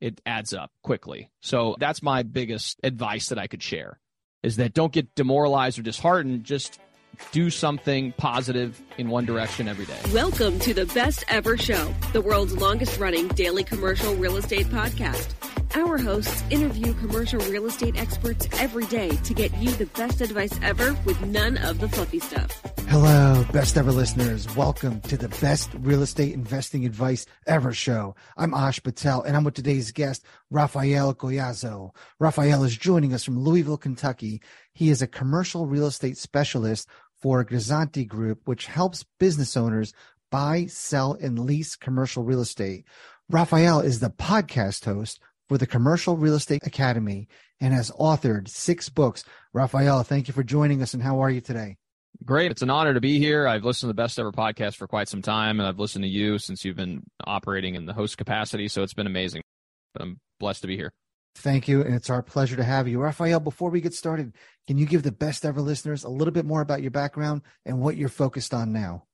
it adds up quickly. So that's my biggest advice that I could share is that don't get demoralized or disheartened. Just do something positive in one direction every day. Welcome to the Best Ever Show, the world's longest running daily commercial real estate podcast. Our hosts interview commercial real estate experts every day to get you the best advice ever with none of the fluffy stuff. Hello, best ever listeners. Welcome to the best real estate investing advice ever show. I'm Ash Patel and I'm with today's guest, Raphael Collazo. Raphael is joining us from Louisville, Kentucky. He is a commercial real estate specialist for Grisanti Group, which helps business owners buy, sell, and lease commercial real estate. Raphael is the podcast host for the Commercial Real Estate Academy and has authored six books. Raphael, thank you for joining us and how are you today? Great. It's an honor to be here. I've listened to the Best Ever podcast for quite some time, and I've listened to you since you've been operating in the host capacity. So it's been amazing. But I'm blessed to be here. Thank you. And it's our pleasure to have you. Raphael, before we get started, can you give the Best Ever listeners a little bit more about your background and what you're focused on now?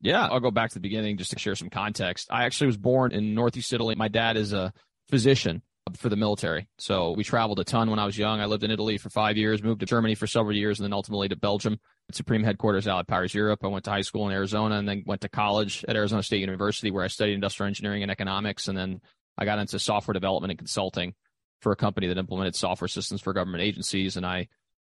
Yeah, I'll go back to the beginning just to share some context. I actually was born in Northeast Italy. My dad is a physician for the military. So we traveled a ton when I was young. I lived in Italy for five years, moved to Germany for several years, and then ultimately to Belgium. Supreme headquarters Allied Powers, Europe. I went to high school in Arizona and then went to college at Arizona State University where I studied industrial engineering and economics. And then I got into software development and consulting for a company that implemented software systems for government agencies. And I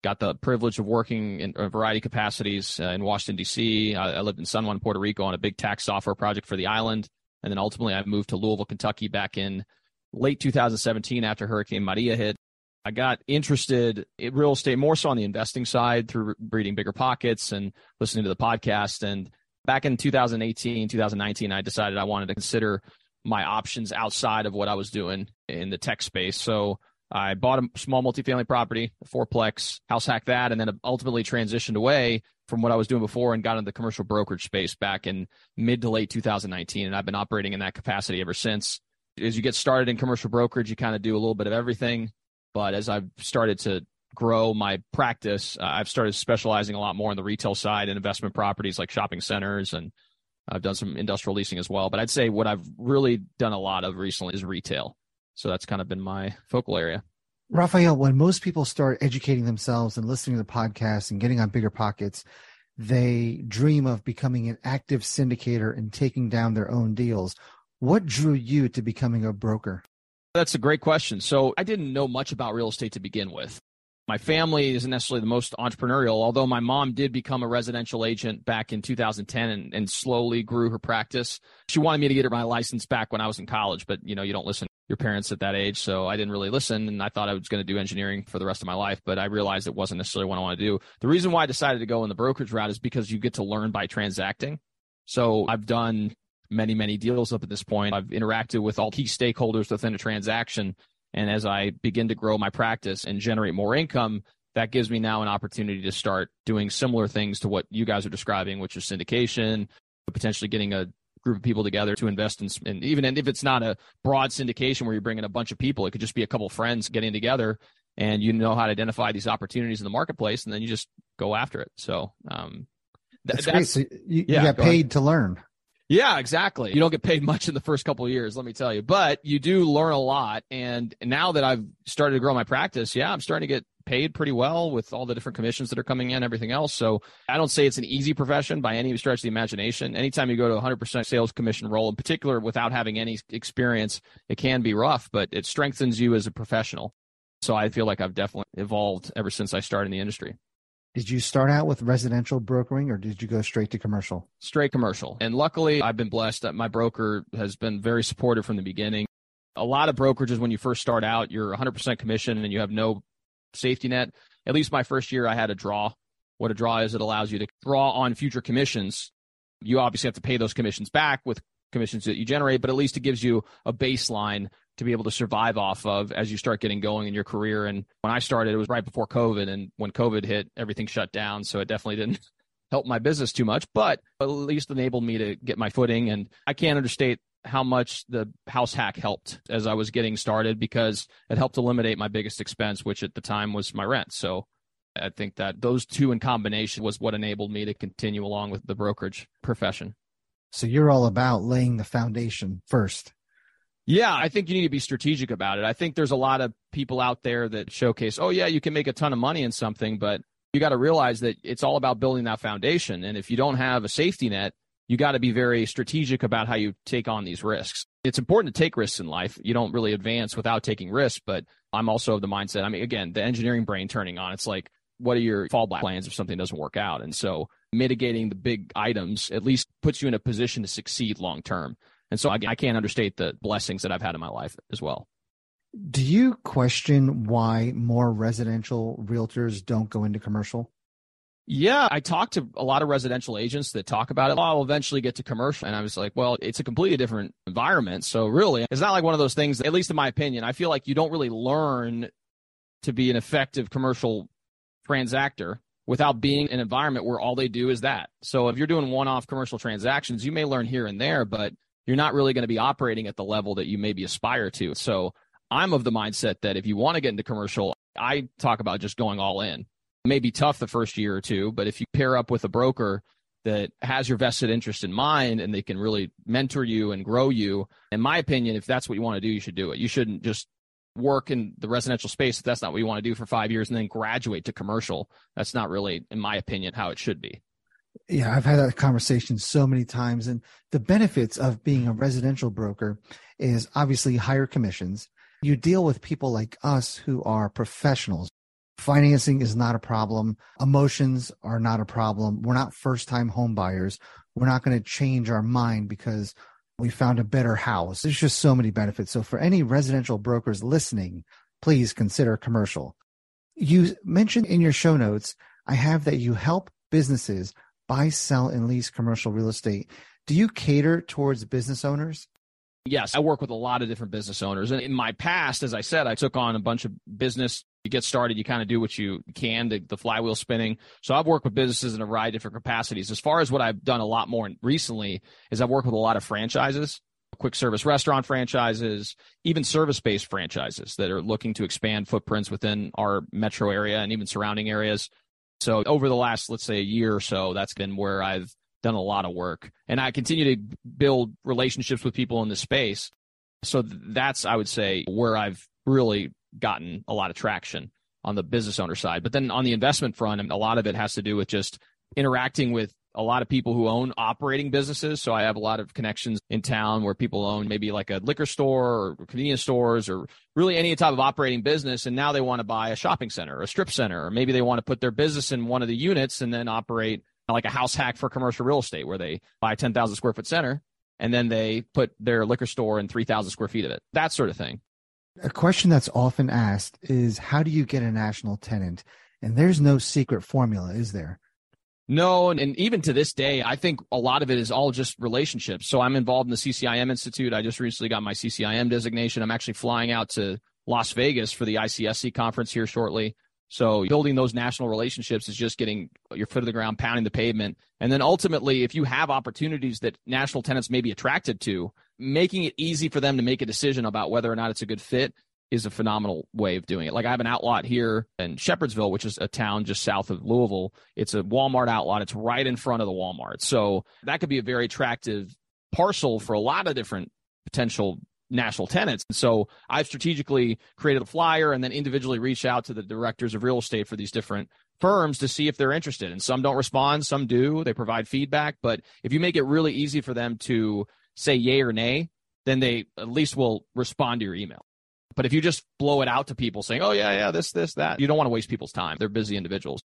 got the privilege of working in a variety of capacities uh, in Washington, D.C. I, I lived in San Juan, Puerto Rico on a big tax software project for the island. And then ultimately I moved to Louisville, Kentucky back in late 2017 after Hurricane Maria hit. I got interested in real estate more so on the investing side through reading Bigger Pockets and listening to the podcast. And back in 2018, 2019, I decided I wanted to consider my options outside of what I was doing in the tech space. So I bought a small multifamily property, a fourplex, house hacked that, and then ultimately transitioned away from what I was doing before and got into the commercial brokerage space back in mid to late 2019. And I've been operating in that capacity ever since as you get started in commercial brokerage, you kind of do a little bit of everything. But as I've started to grow my practice, uh, I've started specializing a lot more on the retail side and investment properties like shopping centers, and I've done some industrial leasing as well. But I'd say what I've really done a lot of recently is retail. So that's kind of been my focal area. Raphael, when most people start educating themselves and listening to the podcast and getting on bigger pockets, they dream of becoming an active syndicator and taking down their own deals. What drew you to becoming a broker? That's a great question. So I didn't know much about real estate to begin with. My family isn't necessarily the most entrepreneurial, although my mom did become a residential agent back in 2010 and, and slowly grew her practice. She wanted me to get her my license back when I was in college, but you know, you don't listen your parents at that age. So I didn't really listen and I thought I was going to do engineering for the rest of my life, but I realized it wasn't necessarily what I want to do. The reason why I decided to go in the brokerage route is because you get to learn by transacting. So I've done many, many deals up at this point. I've interacted with all key stakeholders within a transaction. And as I begin to grow my practice and generate more income, that gives me now an opportunity to start doing similar things to what you guys are describing, which is syndication, potentially getting a group of people together to invest in, and even if it's not a broad syndication where you're bringing a bunch of people, it could just be a couple friends getting together and you know how to identify these opportunities in the marketplace, and then you just go after it. So, um, th- that's, great. So you, yeah, you got paid ahead. to learn. Yeah, exactly. You don't get paid much in the first couple years, let me tell you, but you do learn a lot. And now that I've started to grow my practice, yeah, I'm starting to get paid pretty well with all the different commissions that are coming in, everything else. So I don't say it's an easy profession by any stretch of the imagination. Anytime you go to 100% sales commission role, in particular without having any experience, it can be rough, but it strengthens you as a professional. So I feel like I've definitely evolved ever since I started in the industry. Did you start out with residential brokering or did you go straight to commercial? Straight commercial. And luckily, I've been blessed that my broker has been very supportive from the beginning. A lot of brokerages, when you first start out, you're 100% commission and you have no safety net. At least my first year, I had a draw. What a draw is, it allows you to draw on future commissions. You obviously have to pay those commissions back with commissions that you generate, but at least it gives you a baseline to be able to survive off of as you start getting going in your career. And when I started, it was right before COVID. And when COVID hit, everything shut down. So it definitely didn't help my business too much, but at least enabled me to get my footing. And I can't understate how much the house hack helped as I was getting started because it helped eliminate my biggest expense, which at the time was my rent. So I think that those two in combination was what enabled me to continue along with the brokerage profession. So you're all about laying the foundation first. Yeah, I think you need to be strategic about it. I think there's a lot of people out there that showcase, oh, yeah, you can make a ton of money in something, but you got to realize that it's all about building that foundation. And if you don't have a safety net, you got to be very strategic about how you take on these risks. It's important to take risks in life. You don't really advance without taking risks, but I'm also of the mindset. I mean, again, the engineering brain turning on. It's like, what are your fallback plans if something doesn't work out? And so mitigating the big items at least puts you in a position to succeed long term. And so I, I can't understate the blessings that I've had in my life as well. Do you question why more residential realtors don't go into commercial? Yeah, I talked to a lot of residential agents that talk about it. Oh, I'll eventually get to commercial. And I was like, well, it's a completely different environment. So really, it's not like one of those things, at least in my opinion, I feel like you don't really learn to be an effective commercial transactor without being in an environment where all they do is that. So if you're doing one-off commercial transactions, you may learn here and there, but you're not really going to be operating at the level that you maybe aspire to. So I'm of the mindset that if you want to get into commercial, I talk about just going all in may be tough the first year or two, but if you pair up with a broker that has your vested interest in mind and they can really mentor you and grow you, in my opinion, if that's what you want to do, you should do it. You shouldn't just work in the residential space if that's not what you want to do for five years and then graduate to commercial. That's not really, in my opinion, how it should be. Yeah, I've had that conversation so many times. And the benefits of being a residential broker is obviously higher commissions. You deal with people like us who are professionals Financing is not a problem. Emotions are not a problem. We're not first time home buyers. We're not going to change our mind because we found a better house. There's just so many benefits. So for any residential brokers listening, please consider commercial. You mentioned in your show notes, I have that you help businesses buy, sell, and lease commercial real estate. Do you cater towards business owners? Yes, I work with a lot of different business owners. And in my past, as I said, I took on a bunch of business you get started, you kind of do what you can, the, the flywheel spinning. So I've worked with businesses in a variety of different capacities. As far as what I've done a lot more recently is I've worked with a lot of franchises, quick service restaurant franchises, even service based franchises that are looking to expand footprints within our metro area and even surrounding areas. So over the last, let's say, a year or so, that's been where I've done a lot of work. And I continue to build relationships with people in the space. So that's, I would say, where I've really gotten a lot of traction on the business owner side. But then on the investment front, a lot of it has to do with just interacting with a lot of people who own operating businesses. So I have a lot of connections in town where people own maybe like a liquor store or convenience stores or really any type of operating business. And now they want to buy a shopping center or a strip center, or maybe they want to put their business in one of the units and then operate like a house hack for commercial real estate where they buy a 10,000 square foot center and then they put their liquor store in 3,000 square feet of it. That sort of thing. A question that's often asked is how do you get a national tenant? And there's no secret formula, is there? No, and, and, even to this day, I think a lot of it is all just relationships. So I'm involved in the CCIM Institute. I just recently got my CCIM designation. I'm actually flying out to Las Vegas for the ICSC conference here shortly. So building those national relationships is just getting your foot to the ground, pounding the pavement. And then ultimately, if you have opportunities that national tenants may be attracted to, making it easy for them to make a decision about whether or not it's a good fit is a phenomenal way of doing it. Like I have an outlot here in Shepherdsville, which is a town just south of Louisville. It's a Walmart outlot. It's right in front of the Walmart. So that could be a very attractive parcel for a lot of different potential national tenants. And so I've strategically created a flyer and then individually reached out to the directors of real estate for these different firms to see if they're interested. And some don't respond, some do. They provide feedback. But if you make it really easy for them to say yay or nay, then they at least will respond to your email. But if you just blow it out to people saying, oh, yeah, yeah, this, this, that, you don't want to waste people's time. They're busy individuals.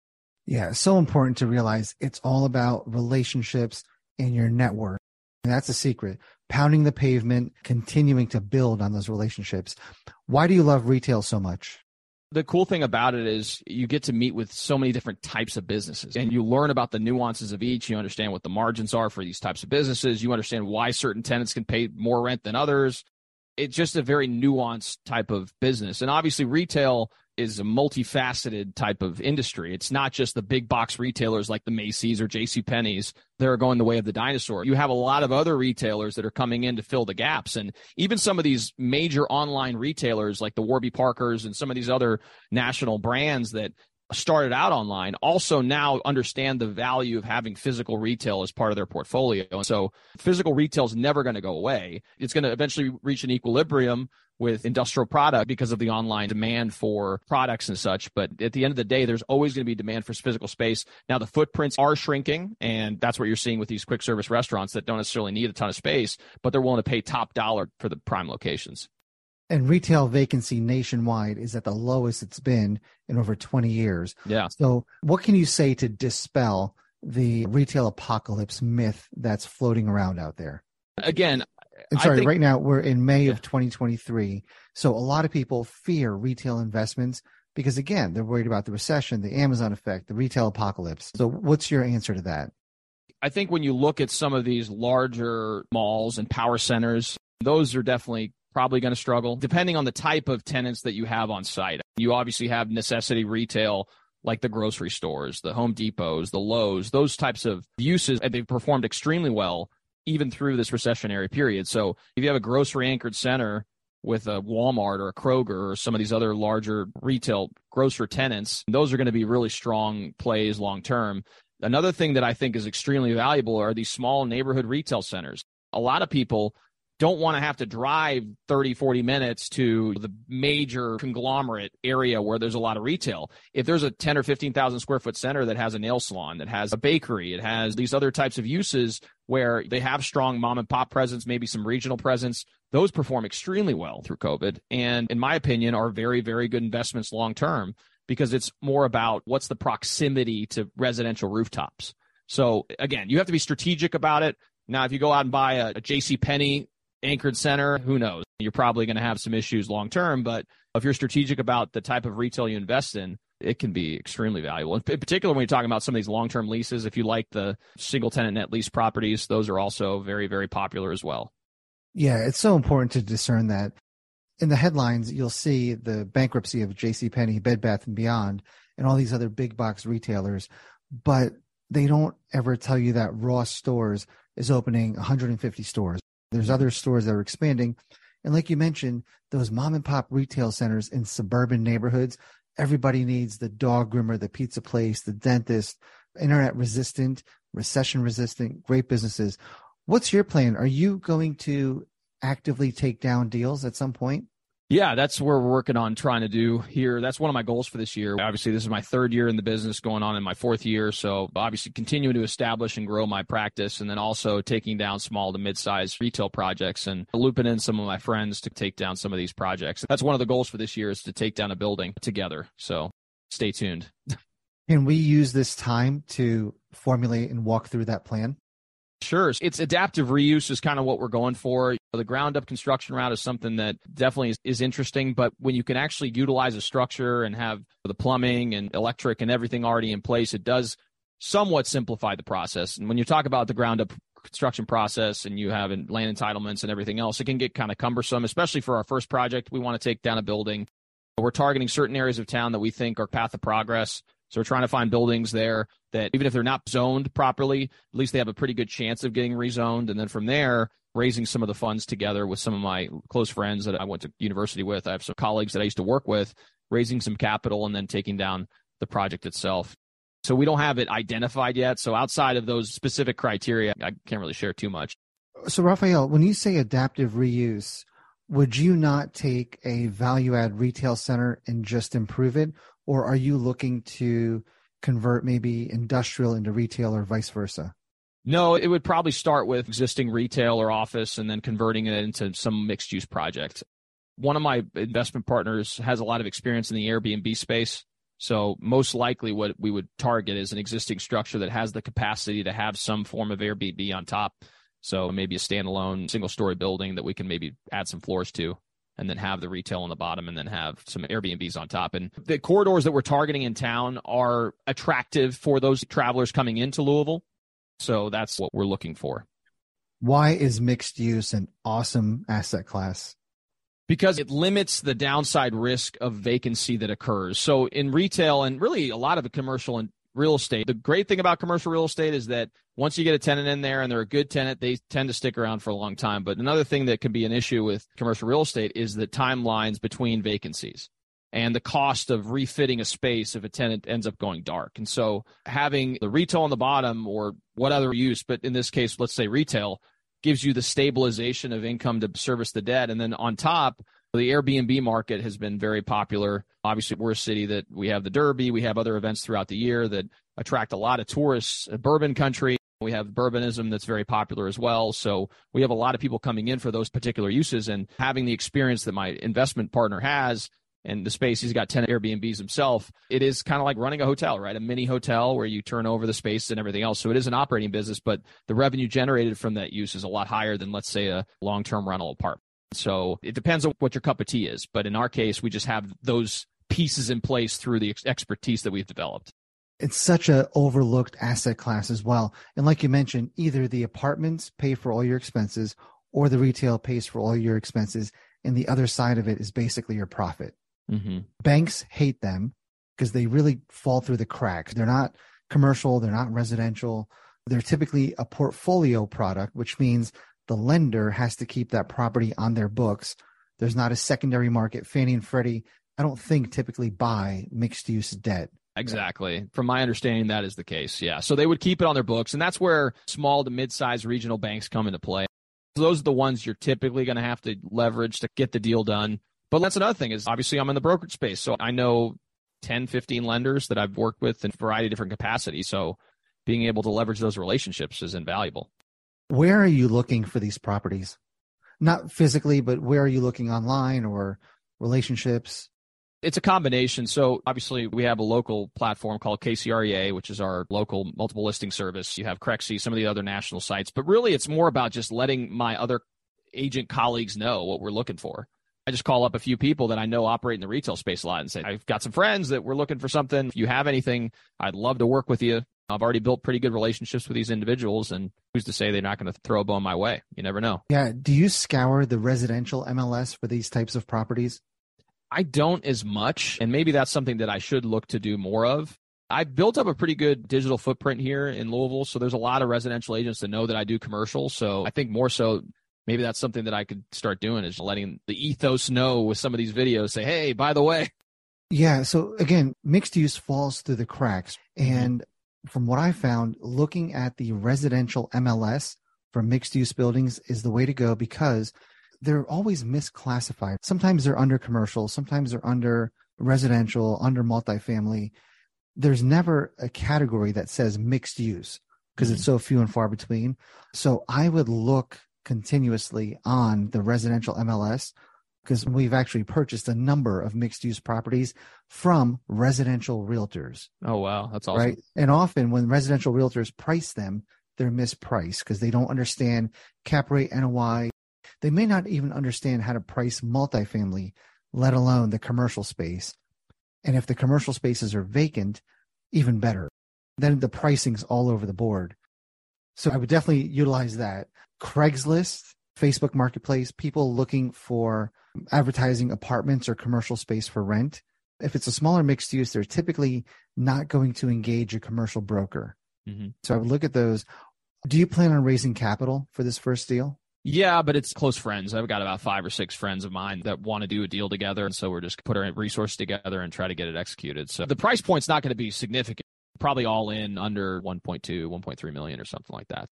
Yeah, so important to realize it's all about relationships and your network. And that's a secret. Pounding the pavement, continuing to build on those relationships. Why do you love retail so much? The cool thing about it is you get to meet with so many different types of businesses and you learn about the nuances of each. You understand what the margins are for these types of businesses. You understand why certain tenants can pay more rent than others it's just a very nuanced type of business. And obviously, retail is a multifaceted type of industry. It's not just the big box retailers like the Macy's or J.C. Penney's that are going the way of the dinosaur. You have a lot of other retailers that are coming in to fill the gaps. And even some of these major online retailers like the Warby Parkers and some of these other national brands that started out online also now understand the value of having physical retail as part of their portfolio. And so physical retail is never going to go away. It's going to eventually reach an equilibrium with industrial product because of the online demand for products and such. But at the end of the day, there's always going to be demand for physical space. Now the footprints are shrinking, and that's what you're seeing with these quick service restaurants that don't necessarily need a ton of space, but they're willing to pay top dollar for the prime locations and retail vacancy nationwide is at the lowest it's been in over 20 years. Yeah. So, what can you say to dispel the retail apocalypse myth that's floating around out there? Again, I'm sorry, think, right now we're in May yeah. of 2023. So, a lot of people fear retail investments because, again, they're worried about the recession, the Amazon effect, the retail apocalypse. So, what's your answer to that? I think when you look at some of these larger malls and power centers, those are definitely probably going to struggle depending on the type of tenants that you have on site. You obviously have necessity retail like the grocery stores, the Home Depots, the Lowe's, those types of uses, and they've performed extremely well even through this recessionary period. So if you have a grocery anchored center with a Walmart or a Kroger or some of these other larger retail grocer tenants, those are going to be really strong plays long term. Another thing that I think is extremely valuable are these small neighborhood retail centers. A lot of people don't want to have to drive 30, 40 minutes to the major conglomerate area where there's a lot of retail. If there's a 10 or 15,000 square foot center that has a nail salon, that has a bakery, it has these other types of uses where they have strong mom and pop presence, maybe some regional presence, those perform extremely well through COVID. And in my opinion, are very, very good investments long term because it's more about what's the proximity to residential rooftops. So again, you have to be strategic about it. Now, if you go out and buy a, a J.C. Penney anchored center, who knows? You're probably going to have some issues long term, but if you're strategic about the type of retail you invest in, it can be extremely valuable. In particular, when you're talking about some of these long term leases, if you like the single tenant net lease properties, those are also very, very popular as well. Yeah, it's so important to discern that. In the headlines, you'll see the bankruptcy of J.C. Penney, Bed Bath and Beyond, and all these other big box retailers, but they don't ever tell you that Ross Stores is opening 150 stores there's other stores that are expanding. And like you mentioned, those mom and pop retail centers in suburban neighborhoods, everybody needs the dog groomer, the pizza place, the dentist, internet resistant, recession resistant, great businesses. What's your plan? Are you going to actively take down deals at some point? Yeah, that's where we're working on trying to do here. That's one of my goals for this year. Obviously, this is my third year in the business, going on in my fourth year. So, obviously, continuing to establish and grow my practice, and then also taking down small to mid-sized retail projects and looping in some of my friends to take down some of these projects. That's one of the goals for this year is to take down a building together. So, stay tuned. Can we use this time to formulate and walk through that plan? Sure. It's adaptive reuse is kind of what we're going for. The ground up construction route is something that definitely is, is, interesting, but when you can actually utilize a structure and have the plumbing and electric and everything already in place, it does somewhat simplify the process. And when you talk about the ground up construction process and you have land entitlements and everything else, it can get kind of cumbersome, especially for our first project. We want to take down a building. We're targeting certain areas of town that we think are path of progress so we're trying to find buildings there that even if they're not zoned properly, at least they have a pretty good chance of getting rezoned. And then from there, raising some of the funds together with some of my close friends that I went to university with. I have some colleagues that I used to work with, raising some capital and then taking down the project itself. So we don't have it identified yet. So outside of those specific criteria, I can't really share too much. So Raphael, when you say adaptive reuse, would you not take a value add retail center and just improve it? Or are you looking to convert maybe industrial into retail or vice versa? No, it would probably start with existing retail or office and then converting it into some mixed use project. One of my investment partners has a lot of experience in the Airbnb space. So most likely what we would target is an existing structure that has the capacity to have some form of Airbnb on top. So maybe a standalone single story building that we can maybe add some floors to and then have the retail on the bottom and then have some Airbnbs on top. And the corridors that we're targeting in town are attractive for those travelers coming into Louisville. So that's what we're looking for. Why is mixed use an awesome asset class? Because it limits the downside risk of vacancy that occurs. So in retail and really a lot of the commercial and real estate, the great thing about commercial real estate is that once you get a tenant in there and they're a good tenant, they tend to stick around for a long time. But another thing that can be an issue with commercial real estate is the timelines between vacancies and the cost of refitting a space if a tenant ends up going dark. And so having the retail on the bottom or what other use, but in this case, let's say retail, gives you the stabilization of income to service the debt. And then on top, the Airbnb market has been very popular. Obviously, we're a city that we have the Derby, we have other events throughout the year that attract a lot of tourists, uh, bourbon country. We have bourbonism that's very popular as well. So we have a lot of people coming in for those particular uses and having the experience that my investment partner has and the space he's got 10 airbnbs himself it is kind of like running a hotel right a mini hotel where you turn over the space and everything else so it is an operating business but the revenue generated from that use is a lot higher than let's say a long-term rental apartment so it depends on what your cup of tea is but in our case we just have those pieces in place through the expertise that we've developed it's such an overlooked asset class as well and like you mentioned either the apartments pay for all your expenses or the retail pays for all your expenses and the other side of it is basically your profit Mm-hmm. Banks hate them because they really fall through the cracks. They're not commercial, they're not residential. They're typically a portfolio product, which means the lender has to keep that property on their books. There's not a secondary market. Fannie and Freddie, I don't think typically buy mixed use debt. Exactly. From my understanding, that is the case. Yeah. So they would keep it on their books. And that's where small to mid sized regional banks come into play. Those are the ones you're typically going to have to leverage to get the deal done. But that's another thing is obviously I'm in the brokerage space. So I know 10, 15 lenders that I've worked with in a variety of different capacities. So being able to leverage those relationships is invaluable. Where are you looking for these properties? Not physically, but where are you looking online or relationships? It's a combination. So obviously we have a local platform called KCREA, which is our local multiple listing service. You have Crexi, some of the other national sites, but really it's more about just letting my other agent colleagues know what we're looking for. I just call up a few people that I know operate in the retail space a lot and say, I've got some friends that we're looking for something. If you have anything, I'd love to work with you. I've already built pretty good relationships with these individuals, and who's to say they're not going to throw a bone my way? You never know. Yeah. Do you scour the residential MLS for these types of properties? I don't as much, and maybe that's something that I should look to do more of. I've built up a pretty good digital footprint here in Louisville, so there's a lot of residential agents that know that I do commercial. So I think more so maybe that's something that I could start doing is letting the ethos know with some of these videos say, hey, by the way. Yeah. So again, mixed use falls through the cracks. And from what I found, looking at the residential MLS for mixed use buildings is the way to go because they're always misclassified. Sometimes they're under commercial, sometimes they're under residential, under multifamily. There's never a category that says mixed use because mm-hmm. it's so few and far between. So I would look continuously on the residential MLS because we've actually purchased a number of mixed use properties from residential realtors. Oh, wow. That's awesome. Right. And often when residential realtors price them, they're mispriced because they don't understand cap rate NOI. They may not even understand how to price multifamily, let alone the commercial space. And if the commercial spaces are vacant, even better. Then the pricing's all over the board. So I would definitely utilize that. Craigslist, Facebook Marketplace, people looking for advertising apartments or commercial space for rent. If it's a smaller mixed use, they're typically not going to engage a commercial broker. Mm-hmm. So I would look at those. Do you plan on raising capital for this first deal? Yeah, but it's close friends. I've got about five or six friends of mine that want to do a deal together. And so we're just put our resources together and try to get it executed. So the price point's not going to be significant, probably all in under 1.2, 1.3 million or something like that.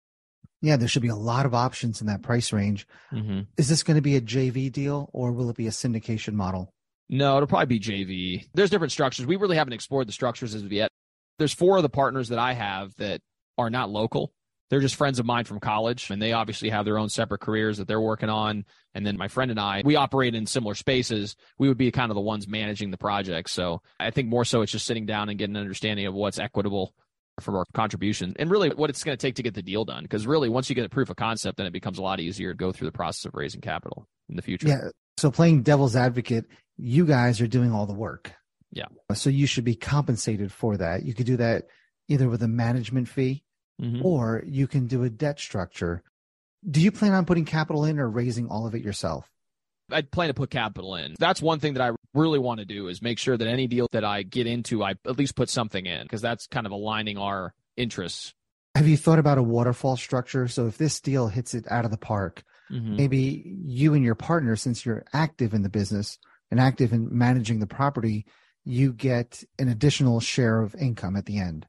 Yeah, there should be a lot of options in that price range. Mm-hmm. Is this going to be a JV deal or will it be a syndication model? No, it'll probably be JV. There's different structures. We really haven't explored the structures as of yet. There's four of the partners that I have that are not local. They're just friends of mine from college, and they obviously have their own separate careers that they're working on. And then my friend and I, we operate in similar spaces. We would be kind of the ones managing the project. So I think more so it's just sitting down and getting an understanding of what's equitable for our contribution and really what it's going to take to get the deal done. Because really, once you get a proof of concept, then it becomes a lot easier to go through the process of raising capital in the future. Yeah. So playing devil's advocate, you guys are doing all the work. Yeah. So you should be compensated for that. You could do that either with a management fee Mhm. or you can do a debt structure. Do you plan on putting capital in or raising all of it yourself? I plan to put capital in. That's one thing that I really want to do is make sure that any deal that I get into, I at least put something in because that's kind of aligning our interests. Have you thought about a waterfall structure? So if this deal hits it out of the park, Mhm. maybe you and your partner, since you're active in the business and active in managing the property, you get an additional share of income at the end.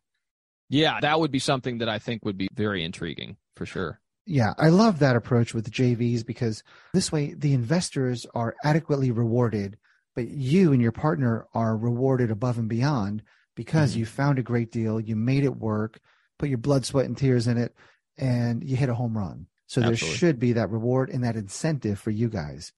Yeah, that would be something that I think would be very intriguing for sure. Yeah, I love that approach with JVs because this way the investors are adequately rewarded, but you and your partner are rewarded above and beyond because Mhm. you found a great deal, you made it work, put your blood, sweat, and tears in it, and you hit a home run. So there Absolutely. should be that reward and that incentive for you guys.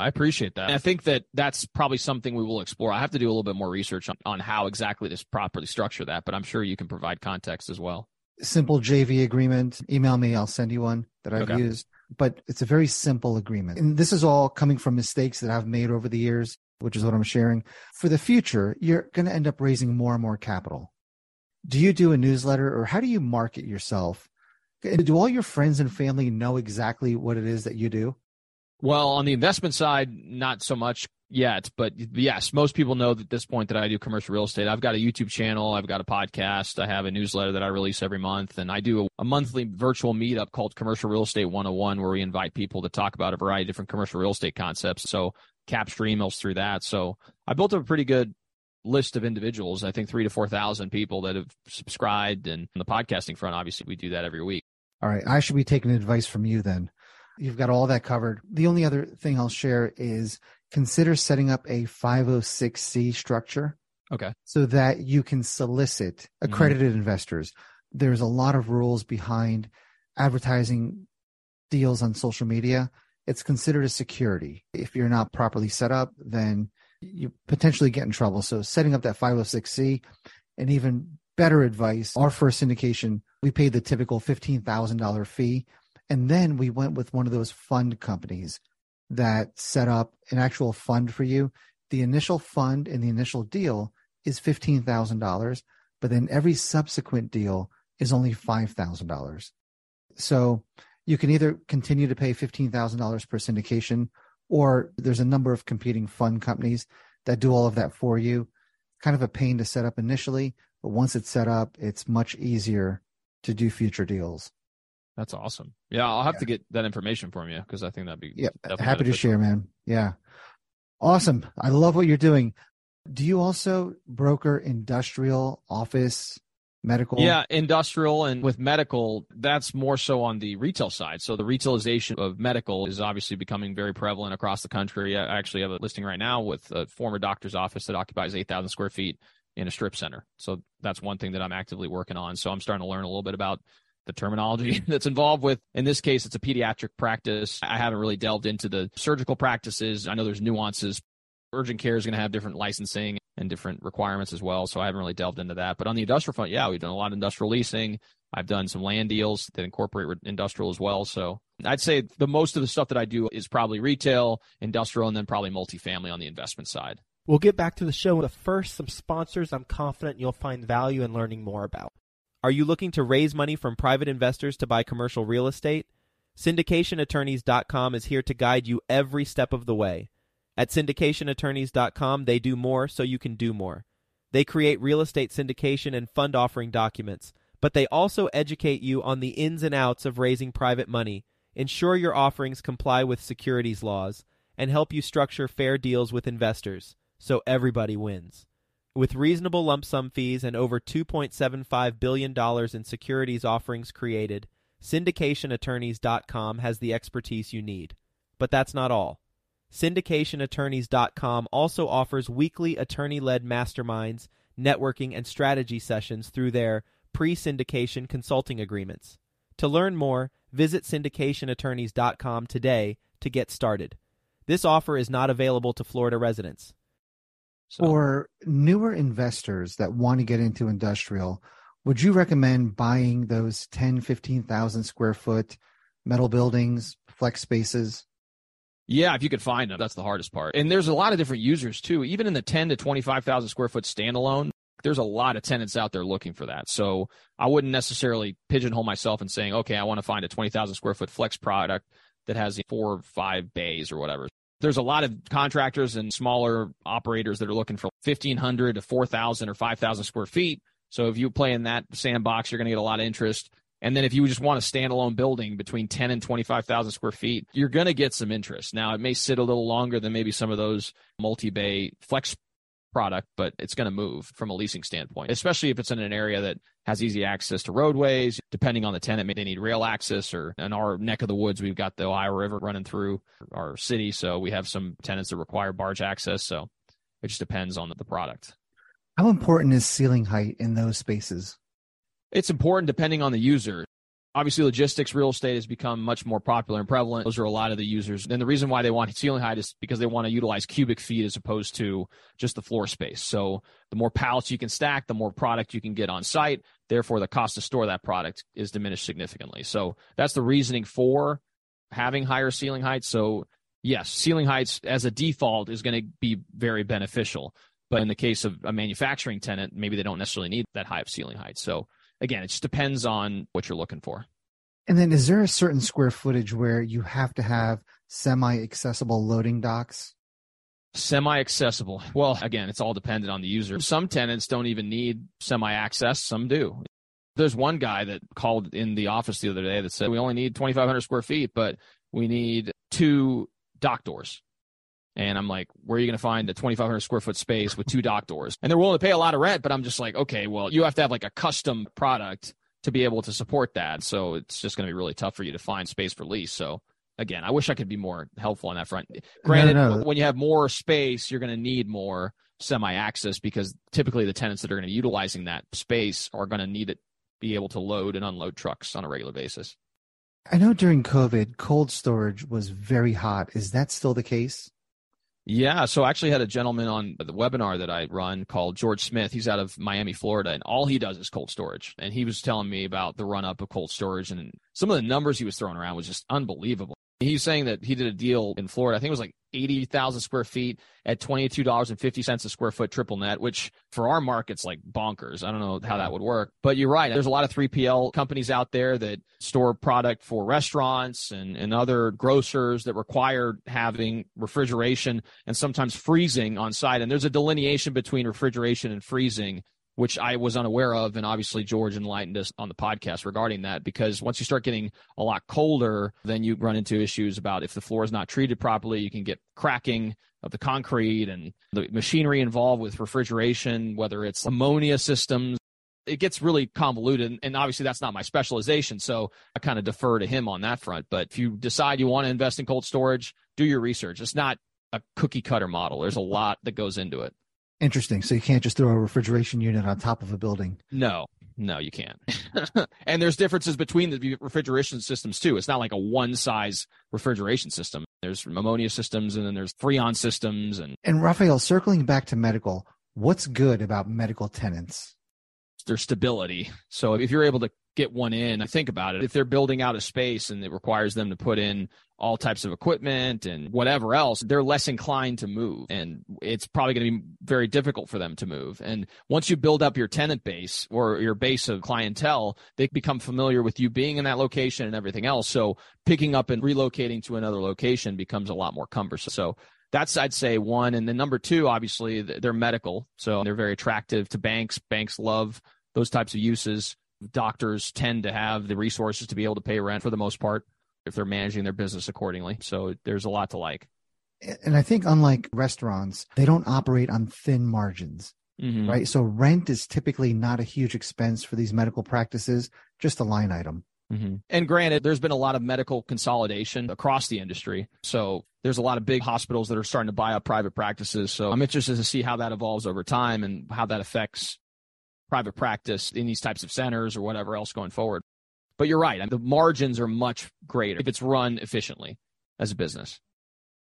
I appreciate that. And I think that that's probably something we will explore. I have to do a little bit more research on, on how exactly to properly structure that, but I'm sure you can provide context as well. Simple JV agreement. Email me, I'll send you one that I've Okay. used. But it's a very simple agreement. And this is all coming from mistakes that I've made over the years, which is what I'm sharing. For the future, you're going to end up raising more and more capital. Do you do a newsletter or how do you market yourself? Do all your friends and family know exactly what it is that you do? Well, on the investment side, not so much yet, but yes, most people know at this point that I do commercial real estate. I've got a YouTube channel, I've got a podcast, I have a newsletter that I release every month, and I do a, a monthly virtual meetup called Commercial Real Estate 101 where we invite people to talk about a variety of different commercial real estate concepts. So capture emails through that. So I built up a pretty good list of individuals. I think three to 4,000 people that have subscribed. And on the podcasting front, obviously we do that every week. All right. I should be taking advice from you then. You've got all that covered. The only other thing I'll share is consider setting up a 506c structure Okay. so that you can solicit accredited mm-hmm. investors. There's a lot of rules behind advertising deals on social media. It's considered a security. If you're not properly set up, then you potentially get in trouble. So setting up that 506c and even better advice, our first syndication, we paid the typical $15,000 fee. And then we went with one of those fund companies that set up an actual fund for you. The initial fund in the initial deal is $15,000, but then every subsequent deal is only $5,000. So you can either continue to pay $15,000 per syndication, or there's a number of competing fund companies that do all of that for you. Kind of a pain to set up initially, but once it's set up, it's much easier to do future deals. That's awesome. Yeah. I'll have to get that information from you because I think that'd be definitely Happy to share, man. Yeah. Awesome. I love what you're doing. Do you also broker industrial, office, medical? Yeah, industrial and with medical, that's more so on the retail side. So the retailization of medical is obviously becoming very prevalent across the country. I actually have a listing right now with a former doctor's office that occupies 8,000 square feet in a strip center. So that's one thing that I'm actively working on. So I'm starting to learn a little bit about the terminology that's involved with. In this case it's a pediatric practice. I haven't really delved into the surgical practices. I know there's nuances. Urgent care is going to have different licensing and different requirements as well so i haven't really delved into that. But on the industrial front yeah we've done a lot of industrial leasing. I've done some land deals that incorporate industrial as well. So i'd say the most of the stuff that i do is probably retail industrial and then probably multifamily on the investment side. We'll get back to the show, but first, some sponsors I'm confident you'll find value in learning more about. Are you looking to raise money from private investors to buy commercial real estate? SyndicationAttorneys.com is here to guide you every step of the way. At syndicationattorneys.com, they do more so you can do more. They create real estate syndication and fund offering documents, but they also educate you on the ins and outs of raising private money ensure your offerings comply with securities laws, and help you structure fair deals with investors so everybody wins. With reasonable lump sum fees and over $2.75 billion in securities offerings created, syndicationattorneys.com has the expertise you need. But that's not all. Syndicationattorneys.com also offers weekly attorney led masterminds, networking, and strategy sessions through their pre syndication consulting agreements. To learn more, visit syndicationattorneys.com today to get started. This offer is not available to Florida residents. So. For newer investors that want to get into industrial, would you recommend buying those 10, 15,000 square foot metal buildings, flex spaces? Yeah, if you could find them, that's the hardest part. And there's a lot of different users too. Even in the 10 to 25,000 square foot standalone, there's a lot of tenants out there looking for that. So I wouldn't necessarily pigeonhole myself and saying, okay, I want to find a 20,000 square foot flex product that has four or five bays or whatever. There's a lot of contractors and smaller operators that are looking for 1,500 to 4,000 or 5,000 square feet. So if you play in that sandbox, you're going to get a lot of interest. And then if you just want a standalone building between 10 and 25,000 square feet, you're going to get some interest. Now, it may sit a little longer than maybe some of those multi bay flex product, but it's going to move from a leasing standpoint, especially if it's in an area that has easy access to roadways. Depending on the tenant, maybe they need rail access, or in our neck of the woods, we've got the Ohio River running through our city. So we have some tenants that require barge access. So it just depends on the product. How important is ceiling height in those spaces? It's important depending on the user. Obviously, logistics real estate has become much more popular and prevalent. Those are a lot of the users. And the reason why they want ceiling height is because they want to utilize cubic feet as opposed to just the floor space. So the more pallets you can stack, the more product you can get on site. Therefore, the cost to store that product is diminished significantly. So that's the reasoning for having higher ceiling heights. So yes, ceiling heights as a default is going to be very beneficial. But in the case of a manufacturing tenant, maybe they don't necessarily need that high of ceiling height. So again, it just depends on what you're looking for. And then is there a certain square footage where you have to have semi accessible loading docks? Semi accessible. Well, again, it's all dependent on the user. Some tenants don't even need semi access, some do. There's one guy that called in the office the other day that said we only need 2,500 square feet, but we need two dock doors. And I'm like, where are you going to find a 2,500 square foot space with two dock doors? And they're willing to pay a lot of rent, but I'm just like, okay, well, you have to have like a custom product to be able to support that. So it's just going to be really tough for you to find space for lease. So again, I wish I could be more helpful on that front. Granted, no, no. when you have more space, you're going to need more semi access because typically the tenants that are going to be utilizing that space are going to need it be able to load and unload trucks on a regular basis. I know during COVID, cold storage was very hot. Is that still the case? Yeah, so I actually had a gentleman on the webinar that I run called George Smith. He's out of Miami, Florida, and all he does is cold storage. And he was telling me about the run up of cold storage and some of the numbers he was throwing around was just unbelievable. He's saying that he did a deal in Florida. I think it was like 80,000 square feet at $22.50 a square foot triple net, which for our market's like bonkers. I don't know how that would work, but you're right. There's a lot of 3PL companies out there that store product for restaurants and, and other grocers that require having refrigeration and sometimes freezing on site. And there's a delineation between refrigeration and freezing which I was unaware of. And obviously, George enlightened us on the podcast regarding that because once you start getting a lot colder, then you run into issues about if the floor is not treated properly, you can get cracking of the concrete and the machinery involved with refrigeration, whether it's ammonia systems. It gets really convoluted. And obviously, that's not my specialization. So I kind of defer to him on that front. But if you decide you want to invest in cold storage, do your research. It's not a cookie cutter model, there's a lot that goes into it. Interesting. So you can't just throw a refrigeration unit on top of a building. No, no, you can't. and there's differences between the refrigeration systems too. It's not like a one size refrigeration system. There's ammonia systems and then there's freon systems and And Raphael, circling back to medical, what's good about medical tenants? Their stability. So if you're able to get one in, think about it. If they're building out a space and it requires them to put in all types of equipment and whatever else, they're less inclined to move. And it's probably going to be very difficult for them to move. And once you build up your tenant base or your base of clientele, they become familiar with you being in that location and everything else. So picking up and relocating to another location becomes a lot more cumbersome. So that's I'd say one, and then number two, obviously they're medical, so they're very attractive to banks. Banks love those types of uses. Doctors tend to have the resources to be able to pay rent for the most part if they're managing their business accordingly. So there's a lot to like. And I think unlike restaurants, they don't operate on thin margins. Mm-hmm. Right. So rent is typically not a huge expense for these medical practices, just a line item. Mm-hmm. And granted, there's been a lot of medical consolidation across the industry. So there's a lot of big hospitals that are starting to buy up private practices. So I'm interested to see how that evolves over time and how that affects private practice in these types of centers or whatever else going forward. But you're right. The margins are much greater if it's run efficiently as a business.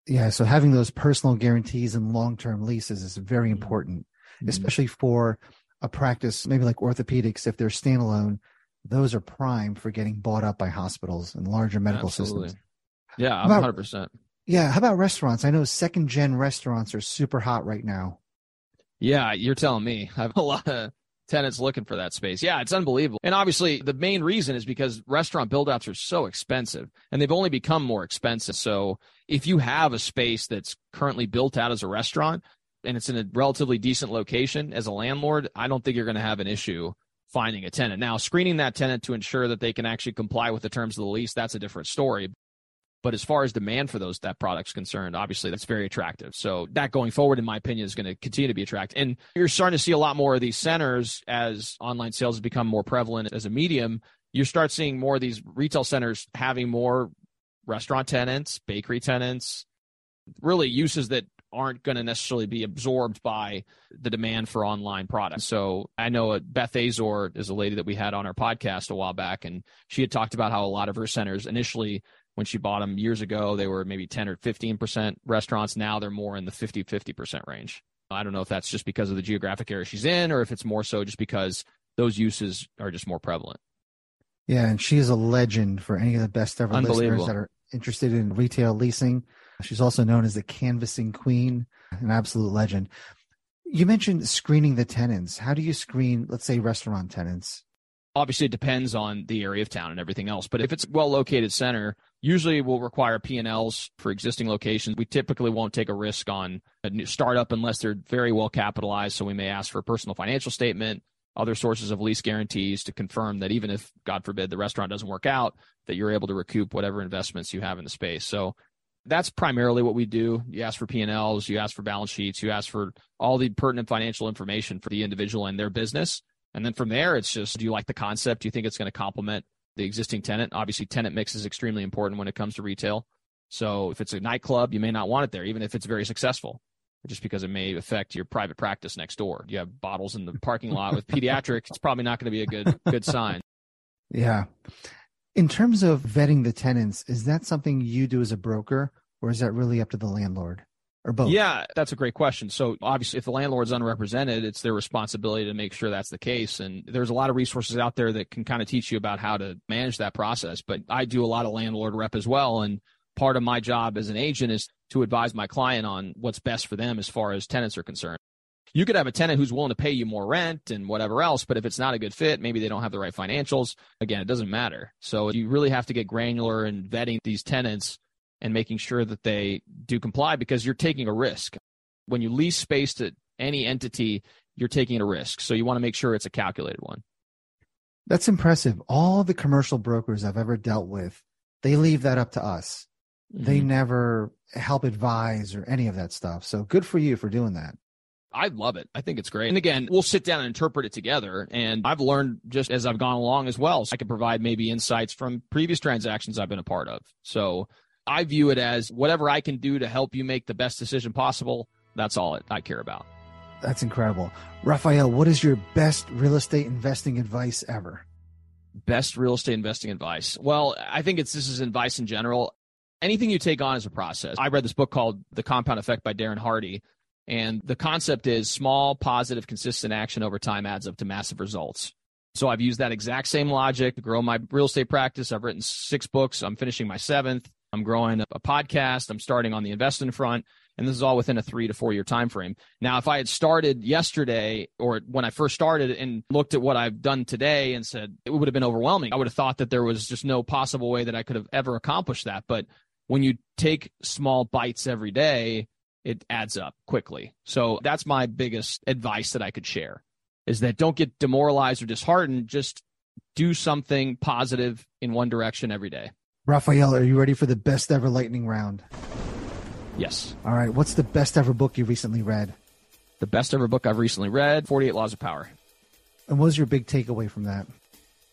Yeah. So having those personal guarantees and long term leases is very mm-hmm. important, mm-hmm. especially for a practice, maybe like orthopedics, if they're standalone those are prime for getting bought up by hospitals and larger medical Absolutely. systems. Yeah, I'm about, 100%. Yeah. How about restaurants? I know second gen restaurants are super hot right now. Yeah, you're telling me. I have a lot of tenants looking for that space. Yeah, it's unbelievable. And obviously, the main reason is because restaurant buildouts are so expensive and they've only become more expensive. So if you have a space that's currently built out as a restaurant and it's in a relatively decent location as a landlord, I don't think you're going to have an issue finding a tenant. Now, screening that tenant to ensure that they can actually comply with the terms of the lease, that's a different story. But as far as demand for those that product's concerned, obviously that's very attractive. So that going forward, in my opinion, is going to continue to be attractive. And you're starting to see a lot more of these centers as online sales become more prevalent as a medium. You start seeing more of these retail centers having more restaurant tenants, bakery tenants, really uses that aren't going to necessarily be absorbed by the demand for online products. So I know uh, Beth Azor is a lady that we had on our podcast a while back, and she had talked about how a lot of her centers initially, when she bought them years ago, they were maybe 10 or 15% restaurants. Now they're more in the 50 50% range. I don't know if that's just because of the geographic area she's in or if it's more so just because those uses are just more prevalent. Yeah, and she is a legend for any of the best ever listeners that are interested in retail leasing. She's also known as the canvassing queen, an absolute legend. You mentioned screening the tenants. How do you screen, let's say, restaurant tenants? Obviously, it depends on the area of town and everything else. But if it's well located center, usually we'll require P&Ls for existing locations. We typically won't take a risk on a new startup unless they're very well capitalized. So we may ask for a personal financial statement, other sources of lease guarantees to confirm that even if, God forbid, the restaurant doesn't work out, that you're able to recoup whatever investments you have in the space. So that's primarily what we do. You ask for P&Ls, you ask for balance sheets, you ask for all the pertinent financial information for the individual and their business. And then from there, it's just, do you like the concept? Do you think it's going to complement the existing tenant? Obviously, tenant mix is extremely important when it comes to retail. So if it's a nightclub, you may not want it there, even if it's very successful, just because it may affect your private practice next door. You have bottles in the parking lot with pediatric. It's probably not going to be a good good sign. Yeah. In terms of vetting the tenants, is that something you do as a broker, or is that really up to the landlord? Or both? Yeah, that's a great question. So obviously, if the landlord's unrepresented, it's their responsibility to make sure that's the case. And there's a lot of resources out there that can kind of teach you about how to manage that process. But I do a lot of landlord rep as well, and part of my job as an agent is to advise my client on what's best for them as far as tenants are concerned you could have a tenant who's willing to pay you more rent and whatever else, but if it's not a good fit, maybe they don't have the right financials. Again, it doesn't matter. So you really have to get granular in vetting these tenants and making sure that they do comply because you're taking a risk. When you lease space to any entity, you're taking a risk. So you want to make sure it's a calculated one. That's impressive. All the commercial brokers I've ever dealt with, they leave that up to us. Mm-hmm. They never help advise or any of that stuff. So good for you for doing that. I love it. I think it's great. And again, we'll sit down and interpret it together. And I've learned just as I've gone along as well. So I can provide maybe insights from previous transactions I've been a part of. So I view it as whatever I can do to help you make the best decision possible. That's all I care about. That's incredible. Raphael, what is your best real estate investing advice ever? Best real estate investing advice. Well, I think it's this is advice in general. Anything you take on is a process. I read this book called The Compound Effect by Darren Hardy and the concept is small, positive, consistent action over time adds up to massive results. So I've used that exact same logic to grow my real estate practice. I've written six books. I'm finishing my seventh. I'm growing a podcast. I'm starting on the investing front. And this is all within a three to four year time frame. Now, if I had started yesterday or when I first started and looked at what I've done today and said it would have been overwhelming, I would have thought that there was just no possible way that I could have ever accomplished that. But when you take small bites every day, it adds up quickly. So that's my biggest advice that I could share is that don't get demoralized or disheartened. Just do something positive in one direction every day. Raphael, are you ready for the best ever lightning round? Yes. All right. What's the best ever book you recently read? The best ever book I've recently read 48 Laws of Power. And what was your big takeaway from that?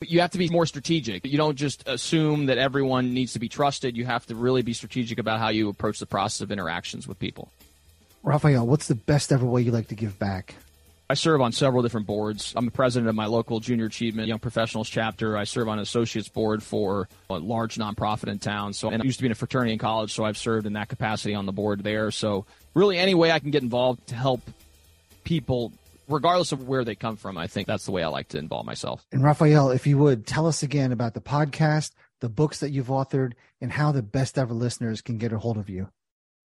You have to be more strategic. You don't just assume that everyone needs to be trusted. You have to really be strategic about how you approach the process of interactions with people. Raphael, what's the best ever way you like to give back? I serve on several different boards. I'm the president of my local junior achievement young professionals chapter. I serve on an associates board for a large nonprofit in town. So, and I used to be in a fraternity in college, so I've served in that capacity on the board there. So, really, any way I can get involved to help people, regardless of where they come from, I think that's the way I like to involve myself. And Raphael, if you would tell us again about the podcast, the books that you've authored, and how the best ever listeners can get a hold of you.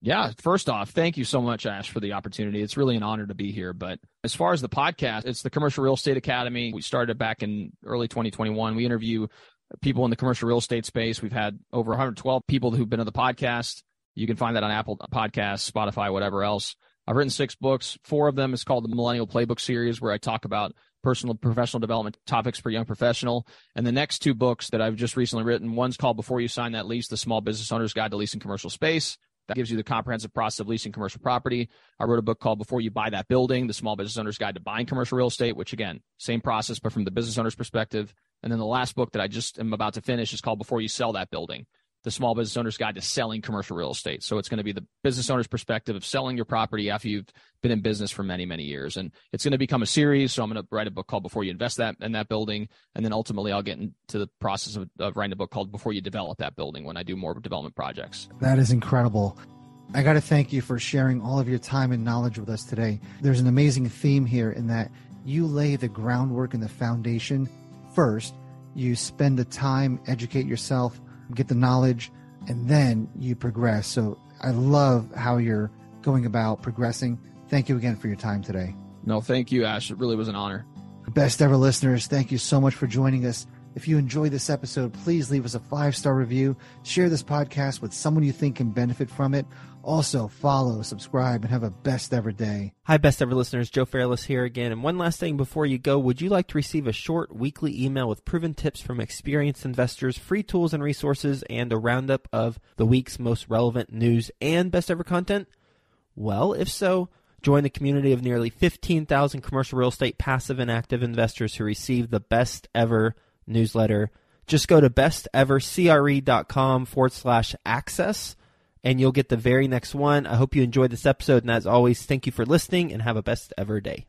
Yeah, first off, thank you so much, Ash, for the opportunity. It's really an honor to be here. But as far as the podcast, it's the Commercial Real Estate Academy. We started back in early 2021. We interview people in the commercial real estate space. We've had over 112 people who've been on the podcast. You can find that on Apple Podcasts, Spotify, whatever else. I've written six books. Four of them is called the Millennial Playbook series, where I talk about personal professional development topics for young professional. And the next two books that I've just recently written, one's called Before You Sign That Lease, the Small Business Owner's Guide to Leasing Commercial Space. That gives you the comprehensive process of leasing commercial property. I wrote a book called Before You Buy That Building, the Small Business Owner's Guide to Buying Commercial Real Estate, which again, same process, but from the business owner's perspective. And then the last book that I just am about to finish is called Before You Sell That Building, the Small Business Owner's Guide to Selling Commercial Real Estate. So it's going to be the business owner's perspective of selling your property after you've been in business for many, many years. And it's going to become a series. So I'm going to write a book called Before You Invest That in that building. And then ultimately I'll get into the process of, of writing a book called Before You Develop That Building when I do more development projects. That is incredible. I got to thank you for sharing all of your time and knowledge with us today. There's an amazing theme here in that you lay the groundwork and the foundation first. You spend the time, educate yourself, get the knowledge, and then you progress. So I love how you're going about progressing. Thank you again for your time today. No, thank you, Ash. It really was an honor. Best ever listeners, thank you so much for joining us. If you enjoyed this episode, please leave us a five star review. Share this podcast with someone you think can benefit from it. Also, follow, subscribe, and have a best ever day. Hi, best ever listeners. Joe Fairless here again. And one last thing before you go, would you like to receive a short weekly email with proven tips from experienced investors, free tools and resources, and a roundup of the week's most relevant news and best ever content? Well, if so, join the community of nearly 15,000 commercial real estate passive and active investors who receive the best ever newsletter. Just go to bestevercre.com forward slash access and you'll get the very next one. I hope you enjoyed this episode. And as always, thank you for listening and have a best ever day.